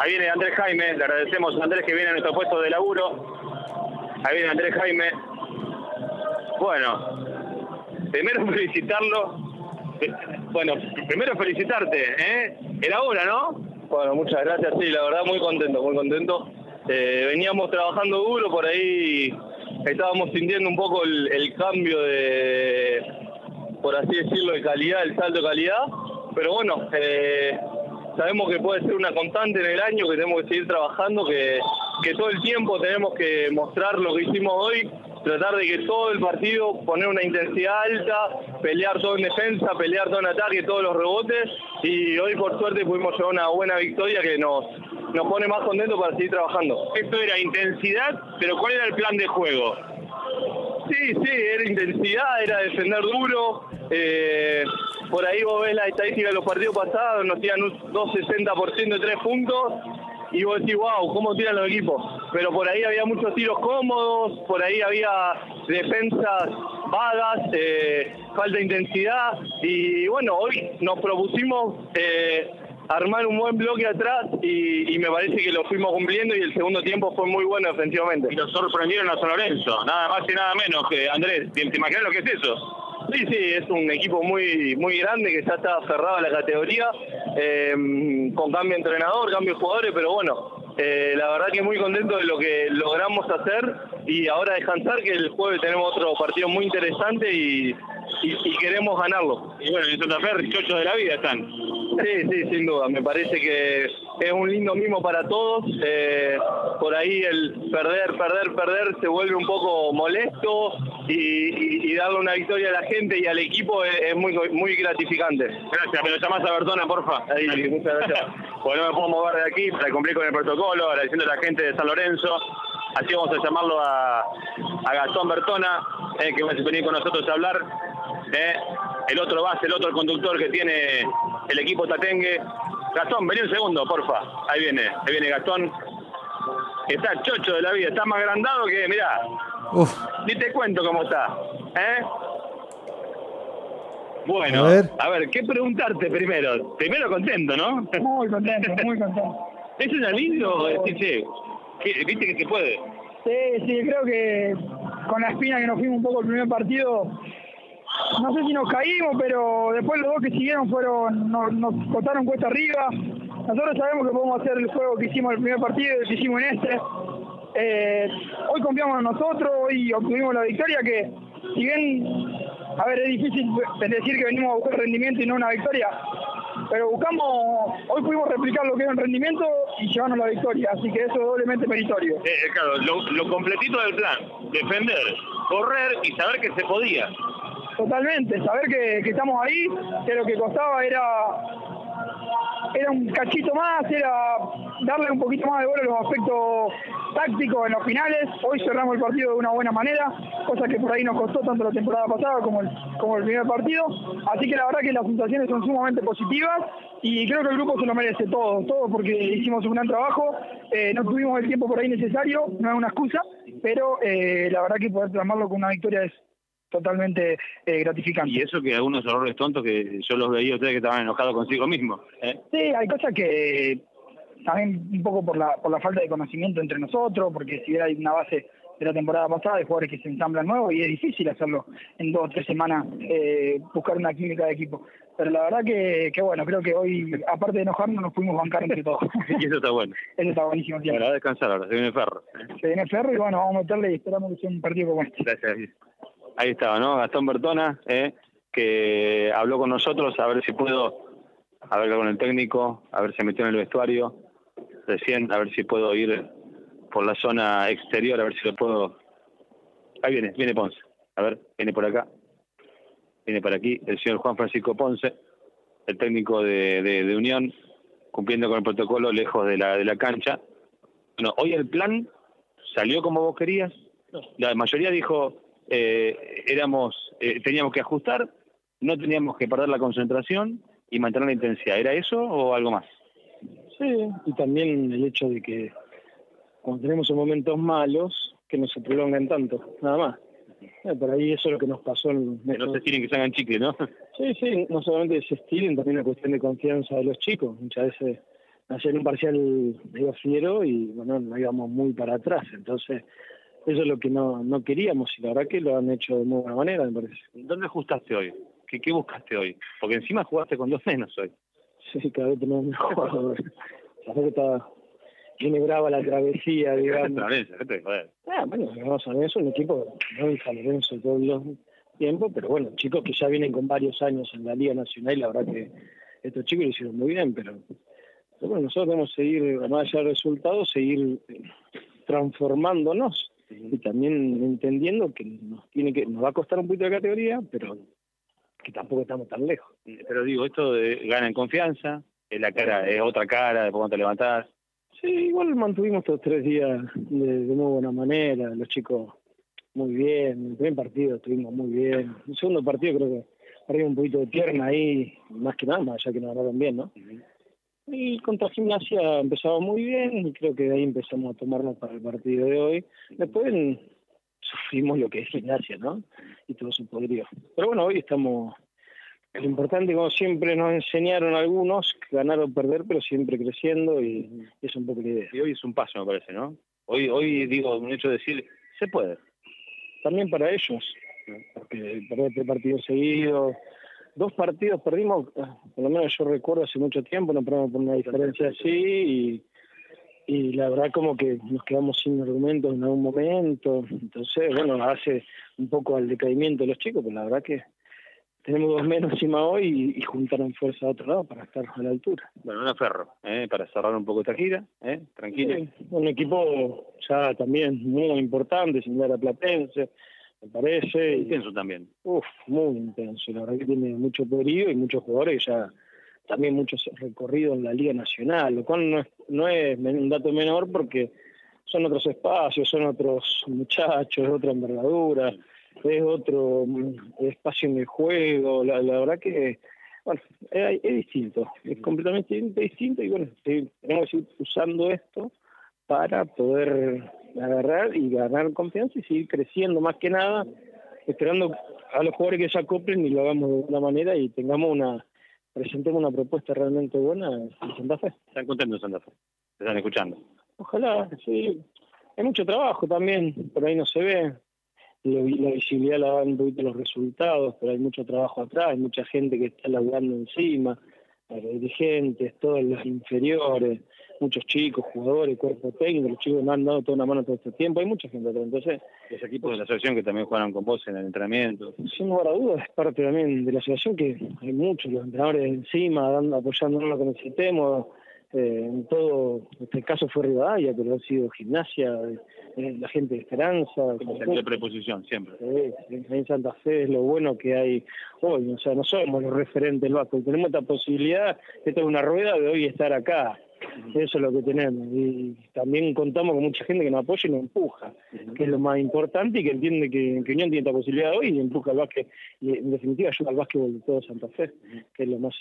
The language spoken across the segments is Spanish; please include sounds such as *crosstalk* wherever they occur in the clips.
Ahí viene Andrés Jaime, le agradecemos a Andrés que viene a nuestro puesto de laburo. Ahí viene Andrés Jaime. Bueno, primero *laughs* felicitarlo. Bueno, primero felicitarte, ¿eh? Era hora, ¿no? Bueno, muchas gracias, sí, la verdad muy contento, muy contento. Eh, veníamos trabajando duro, por ahí estábamos sintiendo un poco el, el cambio de, por así decirlo, de calidad, el salto de calidad, pero bueno, eh, sabemos que puede ser una constante en el año, que tenemos que seguir trabajando, que, que todo el tiempo tenemos que mostrar lo que hicimos hoy, tratar de que todo el partido poner una intensidad alta, pelear todo en defensa, pelear todo en ataque, todos los rebotes, y hoy por suerte pudimos llevar una buena victoria que nos, nos pone más contentos para seguir trabajando. Esto era intensidad, pero ¿cuál era el plan de juego? Sí, sí, era intensidad, era defender duro. Eh, por ahí vos ves la estadística de los partidos pasados, nos tiran un 260% de tres puntos y vos decís, wow, ¿cómo tiran los equipos? Pero por ahí había muchos tiros cómodos, por ahí había defensas vagas, eh, falta de intensidad y bueno, hoy nos propusimos... Eh, armar un buen bloque atrás y, y, me parece que lo fuimos cumpliendo y el segundo tiempo fue muy bueno defensivamente. Y nos sorprendieron a San Lorenzo, nada más y nada menos que Andrés. ¿Te, te imaginas lo que es eso? Sí, sí, es un equipo muy muy grande que ya está cerrado a la categoría, eh, con cambio de entrenador, cambio de jugadores, pero bueno, eh, la verdad que muy contento de lo que logramos hacer y ahora descansar, que el jueves tenemos otro partido muy interesante y, y, y queremos ganarlo. Y bueno, en Santa Fe, chochos de la vida están. Sí, sí, sin duda. Me parece que es un lindo mimo para todos. Eh, por ahí el perder, perder, perder se vuelve un poco molesto y, y, y, darle una victoria a la gente y al equipo es, es, muy muy gratificante. Gracias. ¿Me lo llamás a Bertona, porfa? Ahí, muchas gracias. *laughs* bueno, no me puedo mover de aquí para cumplir con el protocolo, agradeciendo a la gente de San Lorenzo. Así vamos a llamarlo a, a Gastón Bertona, eh, que va a venir con nosotros a hablar. Eh, el otro base, el otro conductor que tiene el equipo Tatengue. Gastón, vení un segundo, porfa. Ahí viene, ahí viene Gastón. Está chocho de la vida, está más agrandado que, mirá. Uf. Ni te cuento cómo está. ¿eh? Bueno, a ver. a ver, ¿qué preguntarte primero? Primero contento, ¿no? Muy contento, muy contento. ¿Es un lindo decir, che, viste que se puede? Sí, sí, creo que con la espina que nos fuimos un poco el primer partido, no sé si nos caímos, pero después los dos que siguieron fueron nos, nos botaron cuesta arriba. Nosotros sabemos que podemos hacer el juego que hicimos en el primer partido y que hicimos en este. Eh, hoy confiamos en nosotros, hoy obtuvimos la victoria que, si bien, a ver, es difícil decir que venimos a buscar rendimiento y no una victoria, pero buscamos, hoy pudimos replicar lo que era un rendimiento y llevarnos la victoria, así que eso es doblemente meritorio. Eh, claro, lo, lo completito del plan, defender, correr y saber que se podía. Totalmente, saber que, estamos ahí, que lo que costaba era era un cachito más, era darle un poquito más de bola a los aspectos tácticos en los finales. Hoy cerramos el partido de una buena manera, cosa que por ahí nos costó tanto la temporada pasada como el, como el primer partido. Así que la verdad que las sensaciones son sumamente positivas y creo que el grupo se lo merece todo, todo porque hicimos un gran trabajo, eh, no tuvimos el tiempo por ahí necesario, no es una excusa, pero eh, la verdad que poder plasmarlo con una victoria es totalmente eh, gratificante. Y eso que algunos errores tontos que yo los veía ustedes que estaban enojados consigo mismo. ¿eh? Sí, hay cosas que también un poco por la, por la falta de conocimiento entre nosotros, porque si hubiera una base de la temporada pasada de jugadores que se ensamblan nuevos y es difícil hacerlo en dos o tres semanas, eh, buscar una química de equipo. Pero la verdad que, que, bueno, creo que hoy, aparte de enojarnos, nos pudimos bancar entre todos. *laughs* y eso está bueno. *laughs* eso está buenísimo. Tiempo. Bueno, a descansar ahora, se viene Ferro. Se viene Ferro y bueno, vamos a meterle y esperamos que sea un partido como este. Gracias. Ahí estaba, ¿no? Gastón Bertona, eh, que habló con nosotros a ver si puedo hablar con el técnico, a ver si metió en el vestuario recién, a ver si puedo ir por la zona exterior, a ver si lo puedo... Ahí viene, viene Ponce. A ver, viene por acá. Viene por aquí el señor Juan Francisco Ponce, el técnico de, de, de Unión, cumpliendo con el protocolo lejos de la, de la cancha. Bueno, hoy el plan salió como vos querías. La mayoría dijo, eh, éramos, eh, teníamos que ajustar, no teníamos que perder la concentración y mantener la intensidad. ¿Era eso o algo más? Sí, y también el hecho de que cuando tenemos momentos malos, que no se prolongan tanto, nada más. Eh, por ahí eso es lo que nos pasó. En que no se estiren, que se hagan chicle, ¿no? Sí, sí, no solamente se estiren, también una cuestión de confianza de los chicos. Muchas veces hacer un parcial medio fiero y bueno, no íbamos muy para atrás. Entonces, eso es lo que no, no queríamos y la verdad que lo han hecho de muy buena manera, me parece. ¿Dónde ajustaste hoy? ¿Qué, qué buscaste hoy? Porque encima jugaste con dos menos hoy. Sí, cada vez tenemos mejor jugadores. La verdad que está, tiene brava la travesía, *laughs* digamos. Ah, bueno, vamos a ver, es un equipo no en San Lorenzo todo el tiempo, pero bueno, chicos que ya vienen con varios años en la Liga Nacional y la verdad que estos chicos lo hicieron muy bien, pero, pero bueno, nosotros debemos seguir, más allá del resultado, seguir eh, transformándonos y también entendiendo que nos tiene que nos va a costar un poquito de categoría, pero que tampoco estamos tan lejos. Pero digo, esto de, gana en confianza, es la cara, es otra cara, después cuando te levantás. Sí, igual mantuvimos estos tres días de, de muy buena manera, los chicos muy bien, el primer partido estuvimos muy bien, el segundo partido creo que arriba un poquito de pierna ahí, más que nada, ya que nos ganaron bien, ¿no? Y contra Gimnasia empezaba muy bien y creo que de ahí empezamos a tomarnos para el partido de hoy. Después sufrimos lo que es Gimnasia, ¿no? Y todo su podrido. Pero bueno, hoy estamos... Lo importante, como siempre nos enseñaron algunos, ganar o perder, pero siempre creciendo y, es un poco la idea. Y hoy es un paso, me parece, ¿no? Hoy, hoy digo, un hecho de decir, se puede. También para ellos, porque perder este partido seguido, dos partidos perdimos, por lo menos yo recuerdo hace mucho tiempo, no perdimos por una diferencia así y, y la verdad como que nos quedamos sin argumentos en algún momento, entonces bueno, hace un poco al decaimiento de los chicos, pero la verdad que tenemos dos menos encima hoy y, juntaron fuerza a otro lado para estar a la altura. Bueno, un aferro, ¿eh? para cerrar un poco esta gira, ¿eh? tranquilo. un equipo ya también muy importante, similar a Platense, me parece. Intenso también. Uf, muy intenso. La verdad que tiene mucho poderío y muchos jugadores ya también muchos recorridos en la Liga Nacional, lo cual no es, no es un dato menor porque son otros espacios, son otros muchachos, otra envergadura, es otro mm, espacio en el juego. La, verdad que, bueno, es, es, distinto, es completamente distinto y bueno, tenemos que ir usando esto para poder agarrar y ganar confianza y seguir creciendo más que nada, esperando a los jugadores que se acoplen y lo hagamos de una manera y tengamos una, presentemos una propuesta realmente buena en Santa Fe. ¿Están contentos en Santa Fe? ¿Se están escuchando? Ojalá, sí. Hay mucho trabajo también, por ahí no se ve. La, visibilidad la dan un poquito los resultados, pero hay mucho trabajo atrás, hay mucha gente que está laburando encima, dirigentes, todos los inferiores, muchos chicos, jugadores, cuerpo técnico, los chicos me han dado toda una mano todo este tiempo, hay mucha gente atrás. Entonces, los equipos de la asociación que también jugaron con vos en el entrenamiento. Sin lugar a dudas, es parte también de la asociación que hay muchos, los entrenadores encima, dando, apoyándonos lo que necesitemos. Eh, en todo, este caso fue Rivadavia, pero ha sido gimnasia, eh, la gente de Esperanza. De preposición, siempre. en Santa Fe es lo bueno que hay hoy, o sea, no somos los referentes del Vasco, tenemos esta posibilidad de tener una rueda de hoy estar acá. Eso es lo que tenemos. Y también contamos con mucha gente que nos apoya y nos empuja, que es lo más importante y que entiende que, que Unión tiene esta posibilidad hoy y empuja al básquet. Y en definitiva ayuda al básquetbol de todo Santa Fe, que es lo más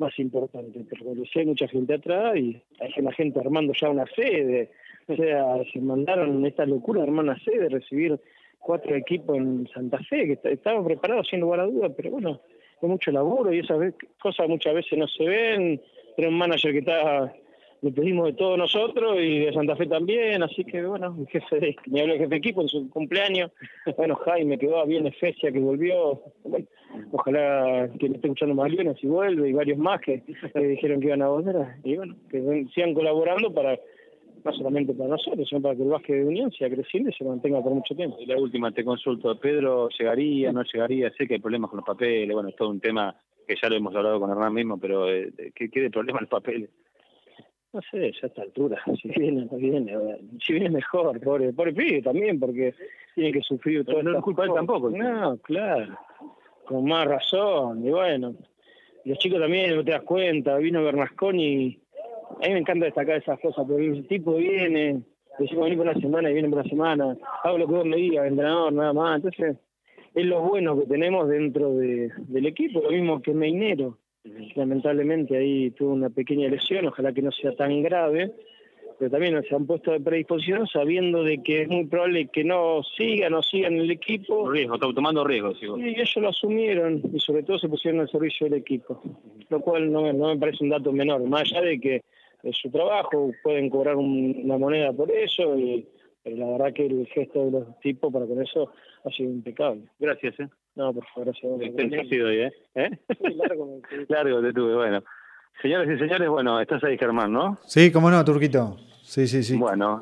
más importante. Pero hay mucha gente atrás y hay una gente armando ya una sede. O sea, se mandaron esta locura una sede, recibir cuatro equipos en Santa Fe, que estaban preparados sin lugar a dudas, pero bueno, hay mucho laburo y esas cosas muchas veces no se ven. Pero un manager que está le pedimos de todos nosotros y de Santa Fe también, así que bueno, el jefe de, me habló el jefe de equipo en su cumpleaños, bueno, Jaime quedó bien Efesia que volvió, ojalá que me esté escuchando más bien si vuelve y varios más que, dijeron que iban a volver y bueno, que sigan colaborando para no solamente para nosotros, sino para que el básquet de Unión siga creciendo y se mantenga por mucho tiempo. Y la última, te consulto, Pedro, ¿llegaría, no llegaría? Sé que hay problemas con los papeles, bueno, es todo un tema que ya lo hemos hablado con Hernán mismo, pero eh, ¿qué, ¿qué de problemas los papeles? No sé, ya a esta altura, *laughs* si viene, no viene, si viene mejor, pobre, pobre pibe también, porque tiene que sufrir todo. No es culpa de él tampoco. No, claro, con más razón, y bueno, los chicos también, no te das cuenta, vino Bernasconi, a mí me encanta destacar esas cosas, porque el tipo viene, decimos venir por una semana y viene por una semana, hago lo que vos me digas, entrenador, nada más, entonces es lo bueno que tenemos dentro de, del equipo, lo mismo que Meinero Lamentablemente ahí tuvo una pequeña lesión, ojalá que no sea tan grave, pero también se han puesto de predisposición sabiendo de que es muy probable que no siga, no siga en el equipo. Riesgo, tomando riesgos. Y ellos lo asumieron y sobre todo se pusieron al servicio del equipo, lo cual no, no me parece un dato menor, más allá de que es su trabajo, pueden cobrar una moneda por eso, y, pero la verdad que el gesto de los tipos para con eso ha sido impecable. Gracias, ¿eh? No, por favor, gracias. sido hoy, ¿eh? ¿Eh? largo, *laughs* largo te tuve, bueno. Señores y señores, bueno, estás ahí, Germán, ¿no? Sí, cómo no, Turquito. Sí, sí, sí. Bueno,